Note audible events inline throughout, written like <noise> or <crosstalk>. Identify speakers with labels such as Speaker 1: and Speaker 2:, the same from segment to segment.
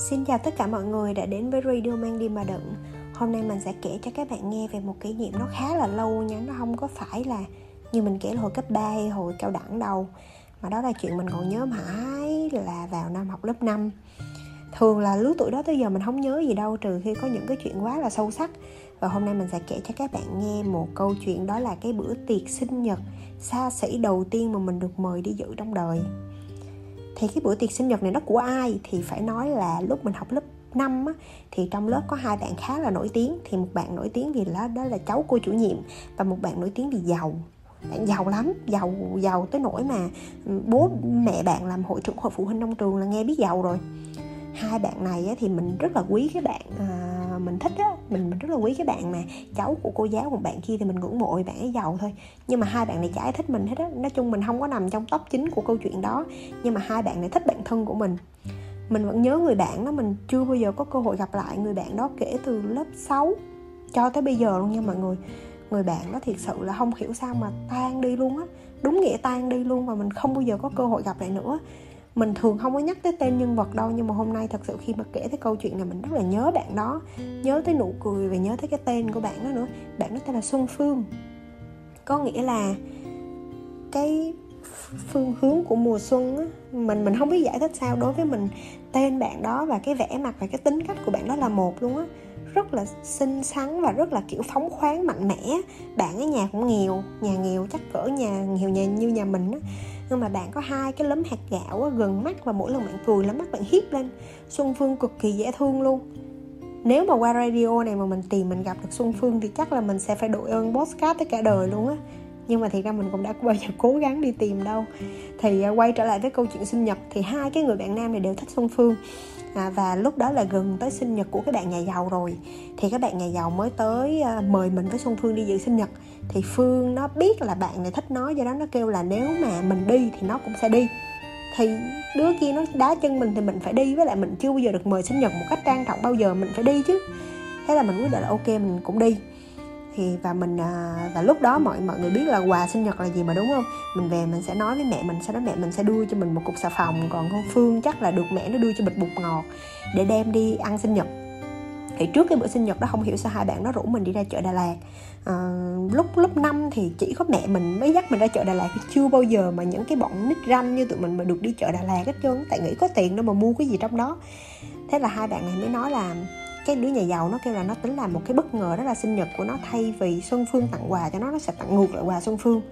Speaker 1: Xin chào tất cả mọi người đã đến với Radio Mang Đi Mà Đựng. Hôm nay mình sẽ kể cho các bạn nghe về một kỷ niệm nó khá là lâu nha, Nó không có phải là như mình kể là hồi cấp 3 hay hồi cao đẳng đâu. Mà đó là chuyện mình còn nhớ mãi là vào năm học lớp 5 Thường là lứa tuổi đó tới giờ mình không nhớ gì đâu, Trừ khi có những cái chuyện quá là sâu sắc. Và hôm nay mình sẽ kể cho các bạn nghe một câu chuyện Đó là cái bữa tiệc sinh nhật xa xỉ đầu tiên mà mình được mời đi dự trong đời thì cái bữa tiệc sinh nhật này nó của ai? Thì phải nói là lúc mình học lớp 5 á, thì trong lớp có hai bạn khá là nổi tiếng. Thì một bạn nổi tiếng thì đó, đó là cháu cô chủ nhiệm và một bạn nổi tiếng thì giàu. Bạn giàu lắm giàu giàu tới nỗi mà ừ, bố mẹ bạn làm hội trưởng hội phụ huynh trong trường là nghe biết giàu rồi hai bạn này thì mình rất là quý cái bạn à, mình thích á mình mình rất là quý cái bạn mà cháu của cô giáo một bạn kia thì mình ngưỡng mộ bạn ấy giàu thôi. Nhưng mà hai bạn này chả ai thích mình hết á. Nói chung mình không có nằm trong top chính của câu chuyện đó nhưng mà hai bạn này thích bạn thân của mình. Mình vẫn nhớ người bạn đó mình chưa bao giờ có cơ hội gặp lại người bạn đó kể từ lớp 6 cho tới bây giờ luôn nha mọi người. Người bạn đó thiệt sự là không hiểu sao mà tan đi luôn á. Đúng nghĩa tan đi luôn và mình không bao giờ có cơ hội gặp lại nữa mình thường không có nhắc tới tên nhân vật đâu, nhưng mà hôm nay thật sự khi mà kể tới câu chuyện này, mình rất là nhớ bạn đó. Nhớ tới nụ cười và nhớ tới cái tên của bạn đó nữa. Bạn đó tên là xuân phương. Có nghĩa là cái phương hướng của mùa xuân á, mình mình không biết giải thích sao đối với mình tên bạn đó và cái vẻ mặt và cái tính cách của bạn đó là một luôn á. Rất là xinh xắn và rất là kiểu phóng khoáng, mạnh mẽ. Bạn ở nhà cũng nghèo, nhà nghèo chắc cỡ nhà, nghèo nhà như nhà mình á nhưng mà bạn có hai cái lấm hạt gạo gần mắt và mỗi lần bạn cười là mắt bạn hiếp lên. Xuân phương cực kỳ dễ thương luôn. Nếu mà qua radio này mà mình tìm, mình gặp được xuân phương thì chắc là mình sẽ phải đội ơn postcard tới cả đời luôn á nhưng mà thì ra mình cũng đã bao giờ <laughs> cố gắng đi tìm đâu. Thì à, quay trở lại với câu chuyện sinh nhật thì hai cái người bạn nam này đều thích xuân phương. À, và lúc đó là gần tới sinh nhật của các bạn nhà giàu rồi. Thì các bạn nhà giàu mới tới à, mời mình với xuân phương đi dự sinh nhật. Thì phương nó biết là bạn này thích nó do đó nó kêu là nếu mà mình đi thì nó cũng sẽ đi. Thì đứa kia nó đá chân mình thì mình phải đi với lại mình chưa bao giờ được mời sinh nhật một cách trang trọng bao giờ mình phải đi chứ. Thế là mình quyết định là ok mình cũng đi thì và mình à, và lúc đó mọi mọi người biết là quà sinh nhật là gì mà đúng không? Mình về mình sẽ nói với mẹ mình sau đó mẹ mình sẽ đưa cho mình một cục xà phòng. Còn con phương chắc là được mẹ nó đưa cho bịch bột ngọt để đem đi ăn sinh nhật. Thì trước cái bữa sinh nhật đó không hiểu sao hai bạn nó rủ mình đi ra chợ Đà Lạt. À, lúc lúc năm thì chỉ có mẹ mình mới dắt mình ra chợ Đà Lạt. Chưa bao giờ mà những cái bọn nít ranh như tụi mình mà được đi chợ Đà Lạt hết trơn tại nghĩ có tiền đâu mà mua cái gì trong đó. Thế là hai bạn này mới nói là cái đứa nhà giàu nó kêu là nó tính làm một cái bất ngờ đó là sinh nhật của nó thay vì Xuân Phương tặng quà cho nó nó sẽ tặng ngược lại quà Xuân Phương.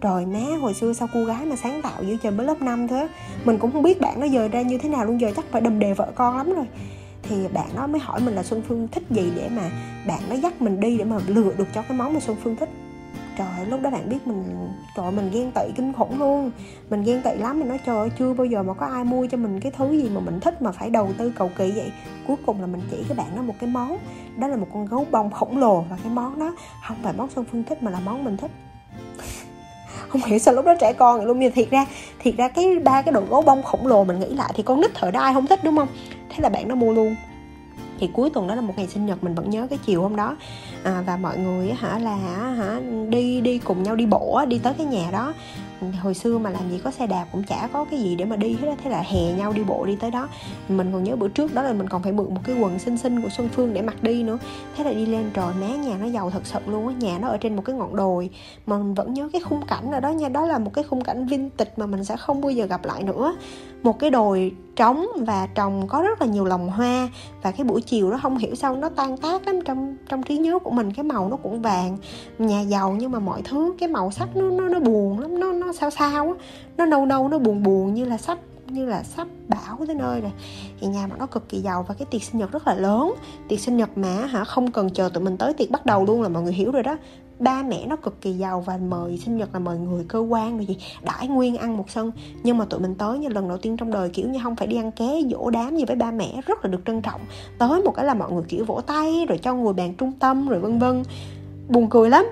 Speaker 1: Trời má, hồi xưa sao cô gái mà sáng tạo dữ trời, mới lớp 5 thế mình cũng không biết bạn nó giờ ra như thế nào luôn, giờ chắc phải đầm đề vợ con lắm rồi. Thì bạn nó mới hỏi mình là Xuân Phương thích gì để mà bạn nó dắt mình đi để mà lựa được cho cái món mà Xuân Phương thích trời lúc đó bạn biết mình, trời mình ghen tị kinh khủng luôn. Mình ghen tị lắm, mình nói, trời ơi, chưa bao giờ mà có ai mua cho mình cái thứ gì mà mình thích mà phải đầu tư cầu kỳ vậy. Cuối cùng là mình chỉ cái bạn đó một cái món. Đó là một con gấu bông khổng lồ và cái món đó không phải món xuân phương thích mà là món mình thích. <laughs> Không hiểu sao lúc đó trẻ con vậy luôn. Nhưng thiệt ra thiệt ra cái ba cái đồ gấu bông khổng lồ mình nghĩ lại thì con nít thời đó ai không thích, đúng không? Thế là bạn nó mua luôn thì cuối tuần đó là một ngày sinh nhật mình vẫn nhớ cái chiều hôm đó. À, và mọi người hả là hả đi đi cùng nhau đi bộ đi tới cái nhà đó hồi xưa mà làm gì có xe đạp cũng chả có cái gì để mà đi hết thế là hè nhau đi bộ đi tới đó. Mình còn nhớ bữa trước đó là mình còn phải mượn một cái quần xinh xinh của xuân phương để mặc đi nữa. Thế là đi lên, trời má nhà nó giàu thật sự luôn á, nhà nó ở trên một cái ngọn đồi. Mà mình vẫn nhớ cái khung cảnh ở đó nha, đó là một cái khung cảnh vintage mà mình sẽ không bao giờ gặp lại nữa. Một cái đồi trống và trồng có rất là nhiều lồng hoa và cái buổi chiều đó không hiểu sao nó tan tác lắm, trong trong trí nhớ của mình cái màu nó cũng vàng, nhà giàu nhưng mà mọi thứ, cái màu sắc nó nó nó buồn lắm, nó nó sao sao á. Nó nâu nâu, nó buồn buồn như là sắp, như là sắp bão tới nơi rồi. Thì nhà bọn nó cực kỳ giàu và cái tiệc sinh nhật rất là lớn. Tiệc sinh nhật mà hả, không cần chờ tụi mình tới tiệc bắt đầu luôn là mọi người hiểu rồi đó. Ba mẹ nó cực kỳ giàu và mời sinh nhật là mời người cơ quan rồi gì, đãi nguyên ăn một sân. Nhưng mà tụi mình tới như lần đầu tiên trong đời, kiểu như, không phải đi ăn ké, dỗ đám gì với ba mẹ, rất là được trân trọng. Tới một cái là mọi người, kiểu, vỗ tay, rồi cho ngồi bàn trung tâm, rồi vân vân. Buồn cười lắm.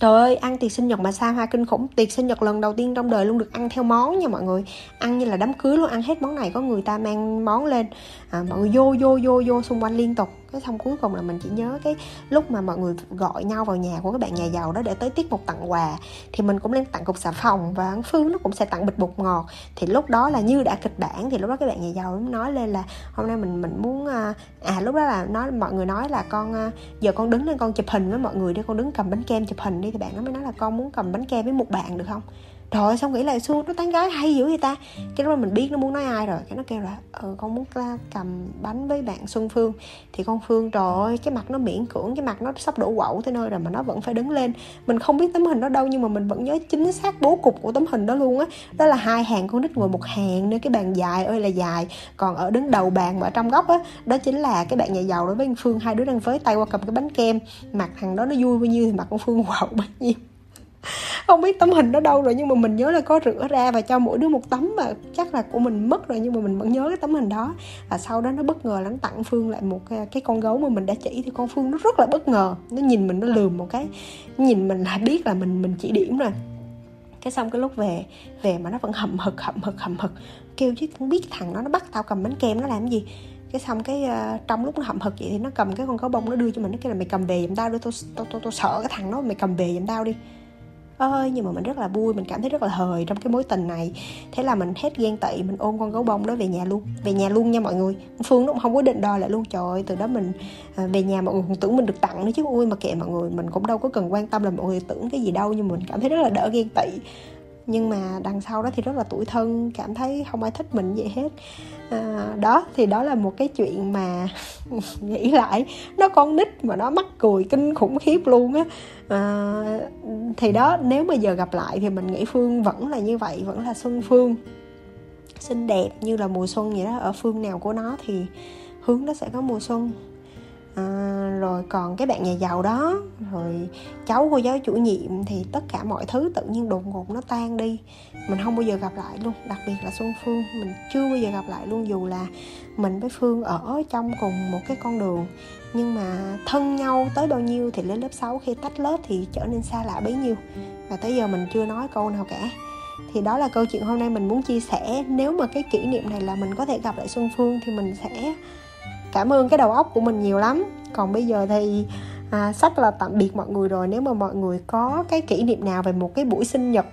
Speaker 1: Trời ơi, ăn tiệc sinh nhật mà xa hoa kinh khủng. Tiệc sinh nhật lần đầu tiên trong đời luôn được ăn theo món nha mọi người. Ăn như là đám cưới luôn, ăn hết món này có người ta mang món lên. À, Mọi người vô vô vô vô xung quanh liên tục cái xong cuối cùng là mình chỉ nhớ cái lúc mà mọi người gọi nhau vào nhà của các bạn nhà giàu đó để tới tiết mục tặng quà. Thì mình cũng lên tặng cục xà phòng và phương nó cũng sẽ tặng bịch bột ngọt. Thì lúc đó là như đã kịch bản thì lúc đó các bạn nhà giàu nói lên là hôm nay mình mình muốn à, à lúc đó là nói mọi người nói là con ờ, giờ con đứng lên con chụp hình với mọi người đi con đứng cầm bánh kem chụp hình đi. Thì bạn nó mới nói là con muốn cầm bánh kem với một bạn được không? Trời xong nghĩ lại xu nó tán gái hay dữ vậy ta? Cái đó mình biết nó muốn nói ai rồi. Cái nó kêu là ừ con muốn ta cầm bánh với bạn xuân phương. Thì con phương trời ơi cái mặt nó miễn cưỡng cái mặt nó sắp đổ quẩu tới nơi rồi mà nó vẫn phải đứng lên. Mình không biết tấm hình đó đâu nhưng mà mình vẫn nhớ chính xác bố cục của tấm hình đó luôn á. Đó. đó là hai hàng con nít ngồi một hàng nơi cái bàn dài ơi là dài. Còn ở đứng đầu bàn mà ở trong góc á đó, đó chính là cái bạn nhà giàu đối với anh phương. Hai đứa đang với tay qua cầm cái bánh kem. Mặt thằng đó nó vui bao nhiêu thì mặt con phương <laughs> quẩu bao nhiêu không biết tấm hình đó đâu rồi nhưng mà mình nhớ là có rửa ra và cho mỗi đứa một tấm mà chắc là của mình mất rồi nhưng mà mình vẫn nhớ cái tấm hình đó. Và sau đó nó bất ngờ lắm tặng phương lại một cái, cái con gấu mà mình đã chỉ thì con phương nó rất là bất ngờ. Nó nhìn mình nó lườm một cái nhìn mình là biết là mình mình chỉ điểm rồi. Cái xong cái lúc về về mà nó vẫn hậm hực hậm hực hậm hực. Kêu chứ không biết thằng đó nó bắt tao cầm bánh kem nó làm gì. Cái xong cái uh, trong lúc nó hậm hực vậy thì nó cầm cái con gấu bông nó đưa cho mình nó kêu là mày cầm về giùm tao đi tao tao tao sợ cái thằng đó mày cầm về giùm tao đi ơi, nhưng mà mình rất là vui, mình cảm thấy rất là hời trong cái mối tình này. Thế là mình hết ghen tị, mình ôm con gấu bông đó về nhà luôn, về nhà luôn nha mọi người. Phương nó cũng không có định đòi lại luôn, trời ơi, từ đó mình à, về nhà mọi người cũng tưởng mình được tặng nữa chứ. Ui, mà kệ mọi người, mình cũng đâu có cần quan tâm là mọi người tưởng cái gì đâu, nhưng mình cảm thấy rất là đỡ ghen tị nhưng mà đằng sau đó thì rất là tuổi thân cảm thấy không ai thích mình vậy hết. À, đó thì đó là một cái chuyện mà <laughs> nghĩ lại nó con nít mà nó mắc cười kinh khủng khiếp luôn á. À, thì đó nếu mà giờ gặp lại thì mình nghĩ phương vẫn là như vậy vẫn là xuân phương. Xinh đẹp như là mùa xuân vậy đó ở phương nào của nó thì hướng nó sẽ có mùa xuân à, rồi còn cái bạn nhà giàu đó rồi cháu cô giáo chủ nhiệm thì tất cả mọi thứ tự nhiên đột ngột nó tan đi. Mình không bao giờ gặp lại luôn đặc biệt là xuân phương. Mình chưa bao giờ gặp lại luôn dù là mình với phương ở trong cùng một cái con đường. Nhưng mà thân nhau tới bao nhiêu thì lên lớp 6 khi tách lớp thì trở nên xa lạ bấy nhiêu. Và tới giờ mình chưa nói câu nào cả. Thì đó là câu chuyện hôm nay mình muốn chia sẻ. Nếu mà cái kỷ niệm này là mình có thể gặp lại xuân phương thì mình sẽ cảm ơn cái đầu óc của mình nhiều lắm. Còn bây giờ thì à, sắp là tạm biệt mọi người rồi. Nếu mà mọi người có cái kỷ niệm nào về một cái buổi sinh nhật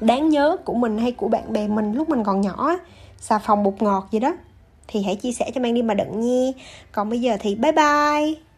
Speaker 1: đáng nhớ của mình hay của bạn bè mình lúc mình còn nhỏ xà phòng bột ngọt gì đó thì hãy chia sẻ cho mang đi mà đựng nhi còn bây giờ thì bye bye.